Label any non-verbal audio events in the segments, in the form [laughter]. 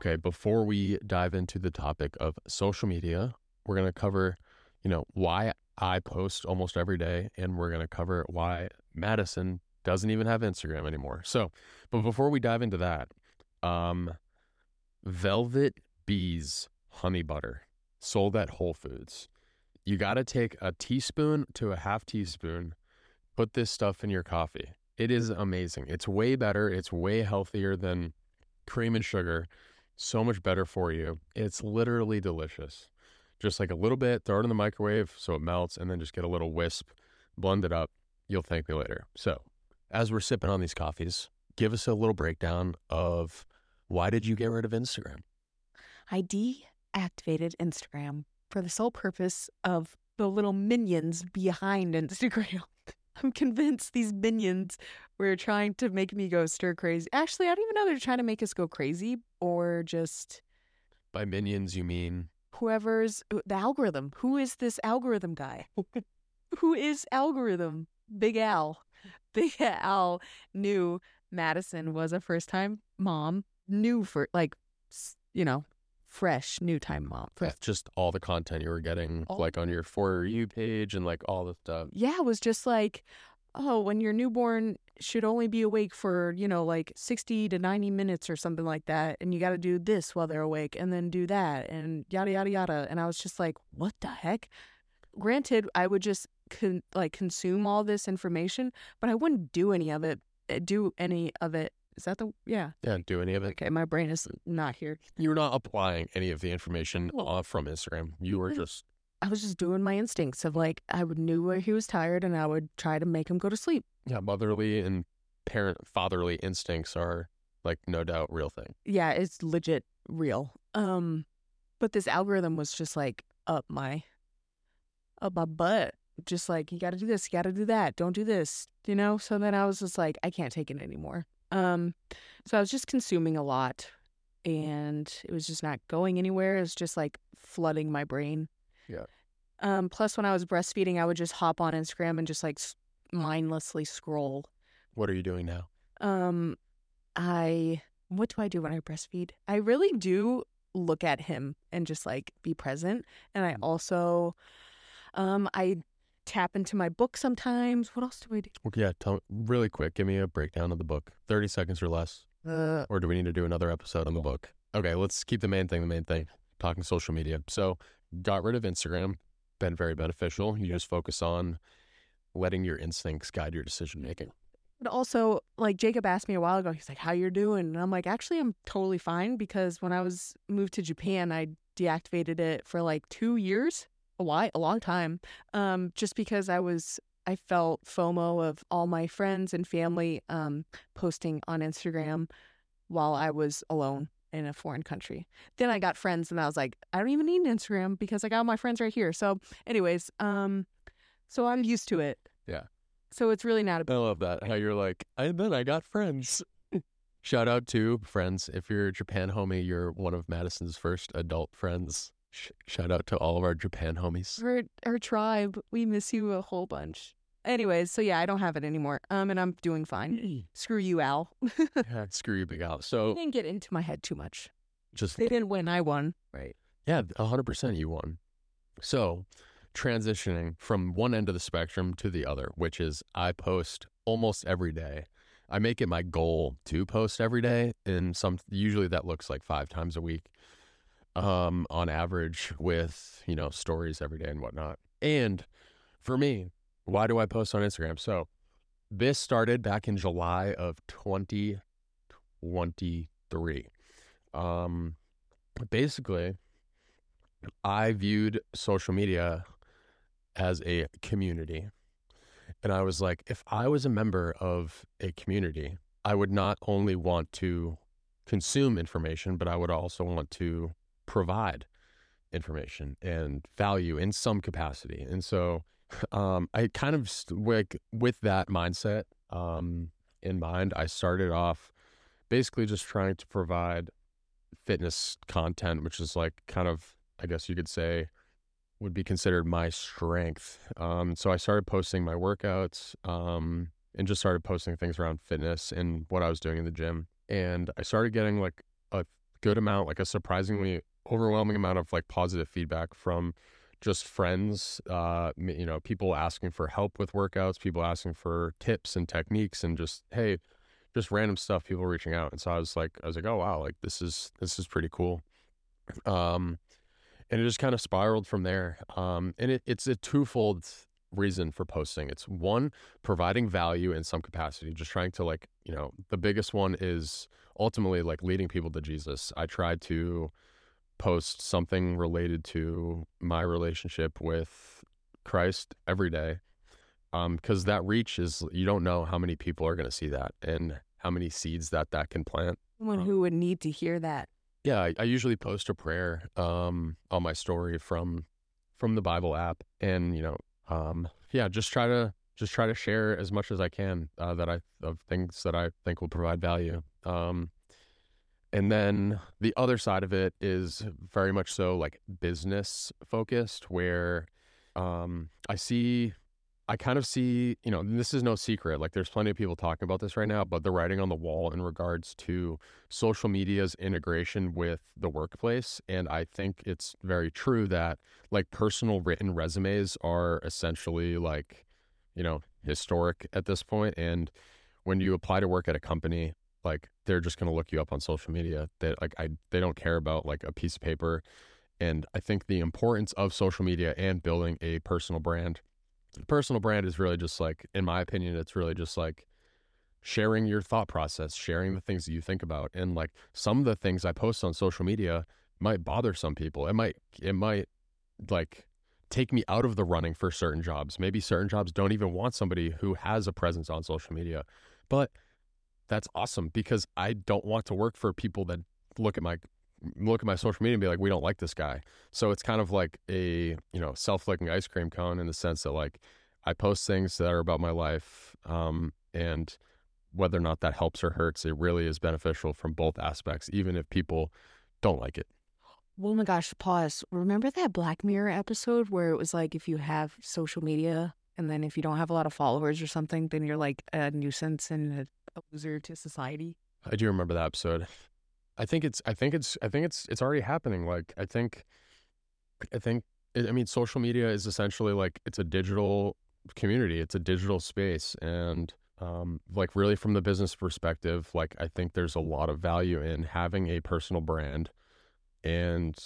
Okay, before we dive into the topic of social media, we're going to cover, you know, why I post almost every day and we're going to cover why Madison doesn't even have Instagram anymore. So, but before we dive into that, um Velvet Bees honey butter sold at Whole Foods. You got to take a teaspoon to a half teaspoon, put this stuff in your coffee. It is amazing. It's way better. It's way healthier than cream and sugar. So much better for you. It's literally delicious. Just like a little bit, throw it in the microwave so it melts, and then just get a little wisp, blend it up. You'll thank me later. So, as we're sipping on these coffees, give us a little breakdown of why did you get rid of Instagram? I deactivated Instagram for the sole purpose of the little minions behind Instagram. [laughs] I'm convinced these minions were trying to make me go stir crazy. Actually, I don't even know they're trying to make us go crazy or just By minions, you mean whoever's the algorithm. Who is this algorithm guy? [laughs] Who is algorithm? Big Al. [laughs] Big Al knew Madison was a first time mom, knew for like, you know, fresh, new time mom. Yeah, just all the content you were getting, All- like on your For You page and like all the stuff. yeah, it was just like, oh, when your newborn should only be awake for, you know, like 60 to 90 minutes or something like that. And you got to do this while they're awake and then do that and yada, yada, yada. And I was just like, what the heck? Granted, I would just con- like consume all this information, but I wouldn't do any of it. uh, Do any of it. Is that the, yeah. Yeah, do any of it. Okay. My brain is not here. You're not applying any of the information uh, from Instagram. You were just I was just doing my instincts of like, I would knew where he was tired and I would try to make him go to sleep. yeah, motherly and parent fatherly instincts are like no doubt real thing. yeah, it's legit real. Um, but this algorithm was just like up my up my butt. Just like you got to do this, you got to do that. Don't do this, you know. So then I was just like, I can't take it anymore. Um, so I was just consuming a lot, and it was just not going anywhere. It was just like flooding my brain. Yeah. Um, plus, when I was breastfeeding, I would just hop on Instagram and just like mindlessly scroll. What are you doing now? Um, I what do I do when I breastfeed? I really do look at him and just like be present. And I also, um, I tap into my book sometimes. What else do I do? Well, yeah, tell really quick. Give me a breakdown of the book, thirty seconds or less. Uh, Or do we need to do another episode on the book? Okay, let's keep the main thing the main thing. Talking social media. So, got rid of Instagram. Been very beneficial. You just focus on letting your instincts guide your decision making. but also, like Jacob asked me a while ago, he's like, "How you're doing?" And I'm like, "Actually, I'm totally fine because when I was moved to Japan, I deactivated it for like two years, a while, a long time, um, just because I was." I felt FOMO of all my friends and family um, posting on Instagram while I was alone in a foreign country. Then I got friends and I was like, I don't even need Instagram because I got my friends right here. So, anyways, um, so I'm used to it. Yeah. So it's really not a I love that. How you're like, and then I got friends. Shout out to friends. If you're a Japan homie, you're one of Madison's first adult friends. Sh- shout out to all of our Japan homies. our, our tribe. We miss you a whole bunch. Anyways, so yeah, I don't have it anymore. Um, and I'm doing fine. Screw you, Al. [laughs] yeah, screw you, Big Al. So didn't get into my head too much. just They didn't win. I won. Right. Yeah, a hundred percent you won. So transitioning from one end of the spectrum to the other, which is I post almost every day. I make it my goal to post every day, and some usually that looks like five times a week, um, on average, with you know stories every day and whatnot. And for me, why do I post on Instagram? So this started back in July of 2023. Um, basically, I viewed social media as a community. And I was like, if I was a member of a community, I would not only want to consume information, but I would also want to provide information and value in some capacity. And so [laughs] um, I kind of like with that mindset um, in mind, I started off basically just trying to provide fitness content, which is like kind of, I guess you could say, would be considered my strength. Um, so I started posting my workouts um, and just started posting things around fitness and what I was doing in the gym. And I started getting like a good amount, like a surprisingly overwhelming amount of like positive feedback from just friends, uh, you know, people asking for help with workouts, people asking for tips and techniques, and just hey, just random stuff. People reaching out, and so I was like, I was like, oh wow, like this is this is pretty cool. Um, and it just kind of spiraled from there. Um, and it, it's a twofold reason for posting. It's one, providing value in some capacity, just trying to like, you know, the biggest one is ultimately like leading people to Jesus. I tried to post something related to my relationship with Christ every day. Um, cause that reach is, you don't know how many people are going to see that and how many seeds that that can plant. Someone who would need to hear that. Yeah, I, I usually post a prayer um, on my story from from the Bible app, and you know, um, yeah, just try to just try to share as much as I can uh, that I of things that I think will provide value. Um, and then the other side of it is very much so like business focused, where um, I see I kind of see, you know, this is no secret. Like there's plenty of people talking about this right now, but the writing on the wall in regards to social media's integration with the workplace. And I think it's very true that like personal written resumes are essentially like, you know, historic at this point. And when you apply to work at a company, like they're just going to look you up on social media. that like I they don't care about like a piece of paper. And I think the importance of social media and building a personal brand personal brand is really just like, in my opinion, it's really just like sharing your thought process, sharing the things that you think about. And like some of the things I post on social media might bother some people. It might, it might like take me out of the running for certain jobs. Maybe certain jobs don't even want somebody who has a presence on social media. But that's awesome because I don't want to work for people that look at my look at my social media and be like, we don't like this guy. So it's kind of like a, you know, self licking ice cream cone in the sense that like I post things that are about my life. Um, and whether or not that helps or hurts, it really is beneficial from both aspects, even if people don't like it. Oh my gosh, pause. Remember that Black Mirror episode where it was like if you have social media and then if you don't have a lot of followers or something, then you're like a nuisance and a loser to society? I do remember that episode. I think it's I think it's I think it's it's already happening. Like I think I think I mean social media is essentially like it's a digital community. It's a digital space and um, like really from the business perspective, like I think there's a lot of value in having a personal brand and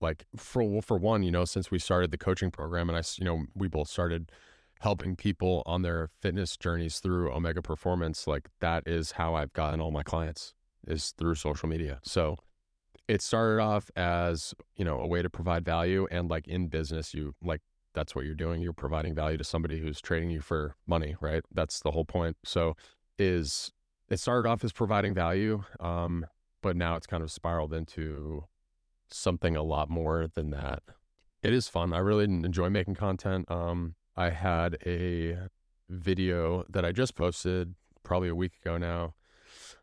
like for for one, you know, since we started the coaching program and I you know, we both started helping people on their fitness journeys through Omega Performance, like that is how I've gotten all my clients is through social media. So it started off as, you know, a way to provide value and like in business, you like that's what you're doing. You're providing value to somebody who's trading you for money, right? That's the whole point. So is it started off as providing value, um, but now it's kind of spiraled into something a lot more than that. It is fun. I really enjoy making content. Um, I had a video that I just posted probably a week ago now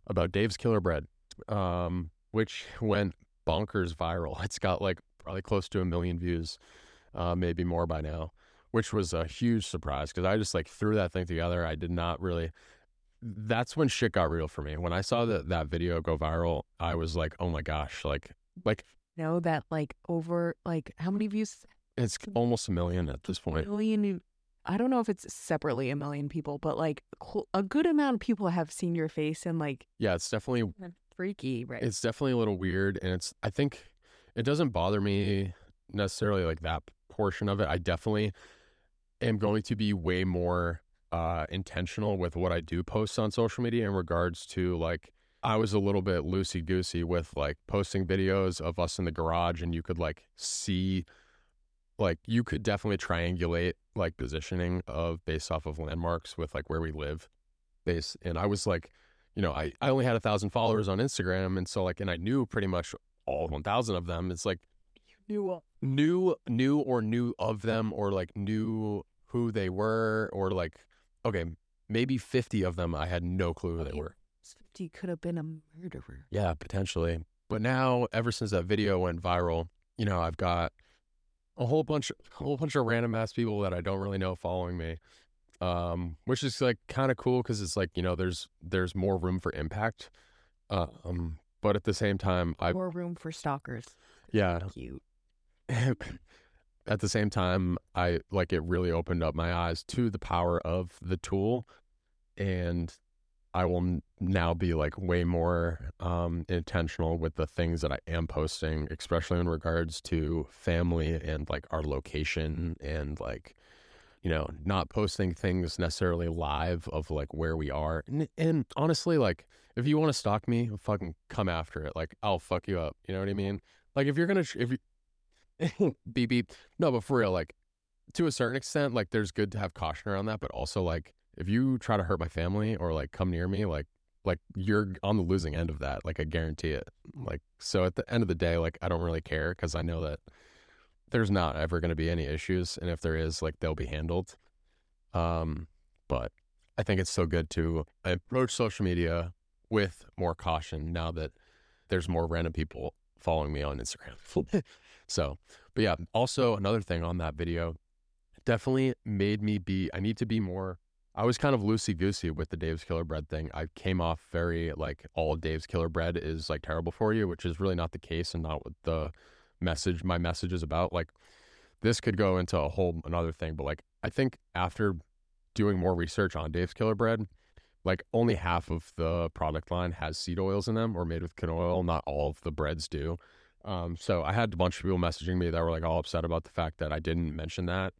about Dave's Killer Bread, um, which [laughs] went bonkers viral. It's got like probably close to a million views, uh, maybe more by now, which was a huge surprise because I just like threw that thing together. I did not really. That's when shit got real for me. When I saw that that video go viral, I was like, oh my gosh, like like. Know that like over like how many views? It's almost a million at this point. Million I don't know if it's separately a million people, but like a good amount of people have seen your face and like yeah, it's definitely freaky, right? It's definitely a little weird, and it's I think it doesn't bother me necessarily like that portion of it. I definitely am going to be way more uh, intentional with what I do post on social media in regards to like I was a little bit loosey goosey with like posting videos of us in the garage, and you could like see like you could definitely triangulate like positioning of based off of landmarks with like where we live base and i was like you know i, I only had a thousand followers on instagram and so like and i knew pretty much all 1000 of them. It's like you knew knew knew or knew of them or like knew who they were or like okay maybe 50 of them i had no clue who they were. 50 could have been a murderer. Yeah potentially. But now ever since that video went viral you know i've got a whole bunch, a whole bunch of random ass people that I don't really know following me, um, which is like kind of cool because it's like you know there's there's more room for impact. Uh, um, but at the same time, I More room for stalkers. yeah. Cute. [laughs] at the same time, I like it really opened up my eyes to the power of the tool, and I will now be like way more um, intentional with the things that I am posting, especially in regards to family and like our location and like you know not posting things necessarily live of like where we are. And, and honestly, like if you want to stalk me, fucking come after it. Like I'll fuck you up. You know what I mean? Like if you're gonna if you [laughs] beep beep. No, but for real, like to a certain extent, like there's good to have caution around that, but also like if you try to hurt my family or like come near me, like like you're on the losing end of that. Like I guarantee it. Like so at the end of the day, like I don't really care because I know that there's not ever going to be any issues, and if there is, like they'll be handled. Um, but I think it's so good to approach social media with more caution now that there's more random people following me on Instagram. [laughs] so, but yeah, also another thing on that video definitely made me be, I need to be more, I was kind of loosey goosey with the Dave's Killer Bread thing. I came off very like all Dave's Killer Bread is like terrible for you, which is really not the case and not what the message, my message is about. Like this could go into a whole another thing, but like I think after doing more research on Dave's Killer Bread, like only half of the product line has seed oils in them or made with canola oil. Not all of the breads do. Um, so I had a bunch of people messaging me that were like all upset about the fact that I didn't mention that.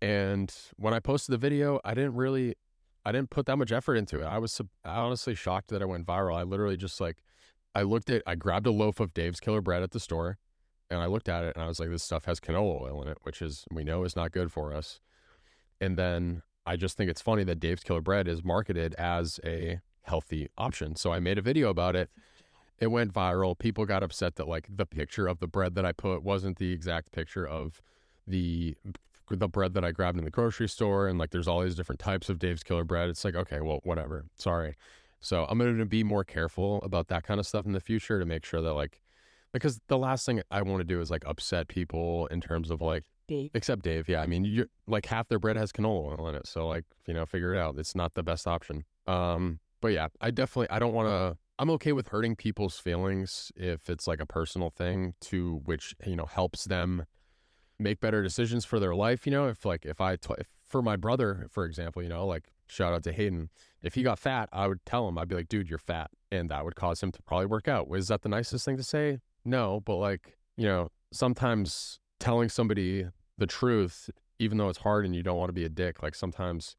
And when I posted the video, I didn't really, I didn't put that much effort into it. I was sup- honestly shocked that it went viral. I literally just like, I looked at, I grabbed a loaf of Dave's Killer Bread at the store, and I looked at it and I was like, this stuff has canola oil in it, which is we know is not good for us. And then I just think it's funny that Dave's Killer Bread is marketed as a healthy option. So I made a video about it. It went viral. People got upset that like the picture of the bread that I put wasn't the exact picture of the the bread that I grabbed in the grocery store and like there's all these different types of Dave's Killer Bread. It's like, okay, well, whatever. Sorry. So I'm going to be more careful about that kind of stuff in the future to make sure that like because the last thing I want to do is like upset people in terms of like Dave. Except Dave, yeah. I mean, you like half their bread has canola oil in it, so like you know, figure it out. It's not the best option. Um, but yeah, I definitely I don't want to. I'm okay with hurting people's feelings if it's like a personal thing to which you know helps them make better decisions for their life. You know, if like if I t- if for my brother, for example, you know, like shout out to Hayden, if he got fat, I would tell him I'd be like, dude, you're fat, and that would cause him to probably work out. Was that the nicest thing to say? No, but like you know, sometimes telling somebody the truth, even though it's hard and you don't want to be a dick, like sometimes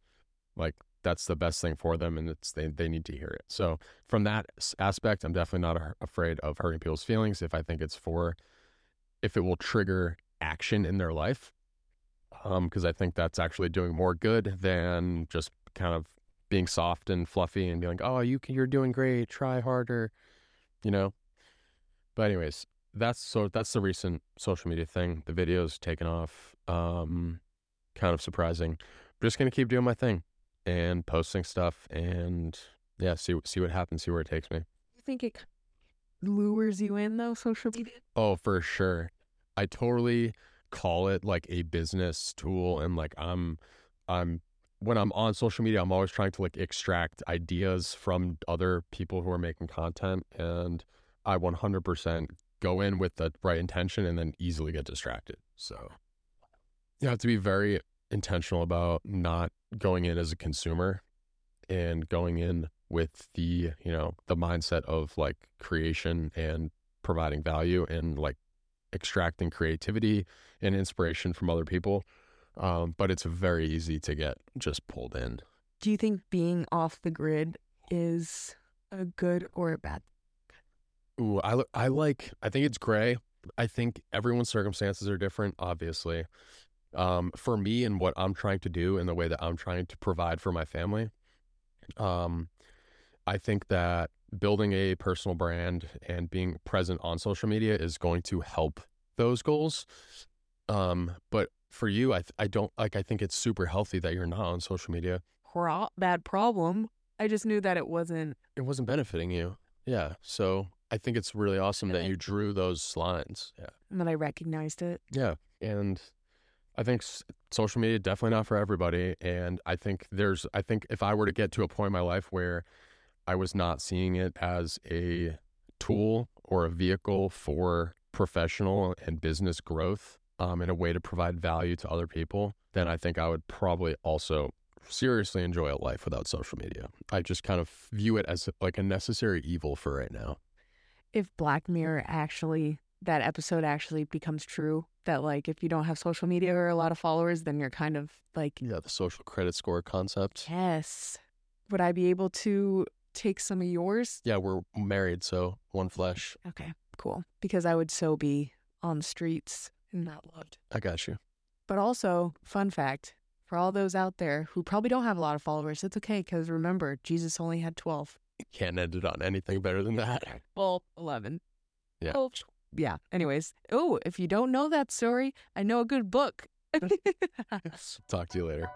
like that's the best thing for them and it's they, they need to hear it. So from that aspect, I'm definitely not afraid of hurting people's feelings if I think it's for if it will trigger action in their life. Um, because I think that's actually doing more good than just kind of being soft and fluffy and being like, "Oh, you can, you're doing great. Try harder," you know. But anyways, that's so that's the recent social media thing. The video's taken off. Um, kind of surprising. I'm just gonna keep doing my thing and posting stuff and yeah, see see what happens, see where it takes me. You think it lures you in though, social media? Oh, for sure. I totally call it like a business tool and like I'm I'm when I'm on social media, I'm always trying to like extract ideas from other people who are making content and I 100% go in with the right intention and then easily get distracted. So you have to be very intentional about not going in as a consumer and going in with the, you know, the mindset of like creation and providing value and like extracting creativity and inspiration from other people. Um, but it's very easy to get just pulled in. Do you think being off the grid is a good or a bad? Ooh, I, I like, I think it's gray. I think everyone's circumstances are different, obviously. Um, for me and what I'm trying to do and the way that I'm trying to provide for my family, um, I think that building a personal brand and being present on social media is going to help those goals. Um, but for you, I th- I don't like. I think it's super healthy that you're not on social media. Pro- bad problem. I just knew that it wasn't. It wasn't benefiting you. Yeah. So I think it's really awesome that you drew those lines. Yeah. And that I recognized it. Yeah. And I think social media definitely not for everybody. And I think there's, I think if I were to get to a point in my life where I was not seeing it as a tool or a vehicle for professional and business growth um, and a way to provide value to other people, then I think I would probably also seriously enjoy a life without social media. I just kind of view it as like a necessary evil for right now. If Black Mirror actually, that episode actually becomes true, that like if you don't have social media or a lot of followers, then you're kind of like, Yeah, the social credit score concept. yes. Would I be able to take some of yours? Yeah, we're married, so one flesh. Okay, cool. Because I would so be on the streets and not loved. I got you. But also, fun fact for all those out there who probably don't have a lot of followers, it's okay because remember, Jesus only had 12. Can't end it on anything better than that. [laughs] Well, 11. Yeah. Oh, yeah. Anyways, oh, if you don't know that story, I know a good book. [laughs] [laughs] Talk to you later.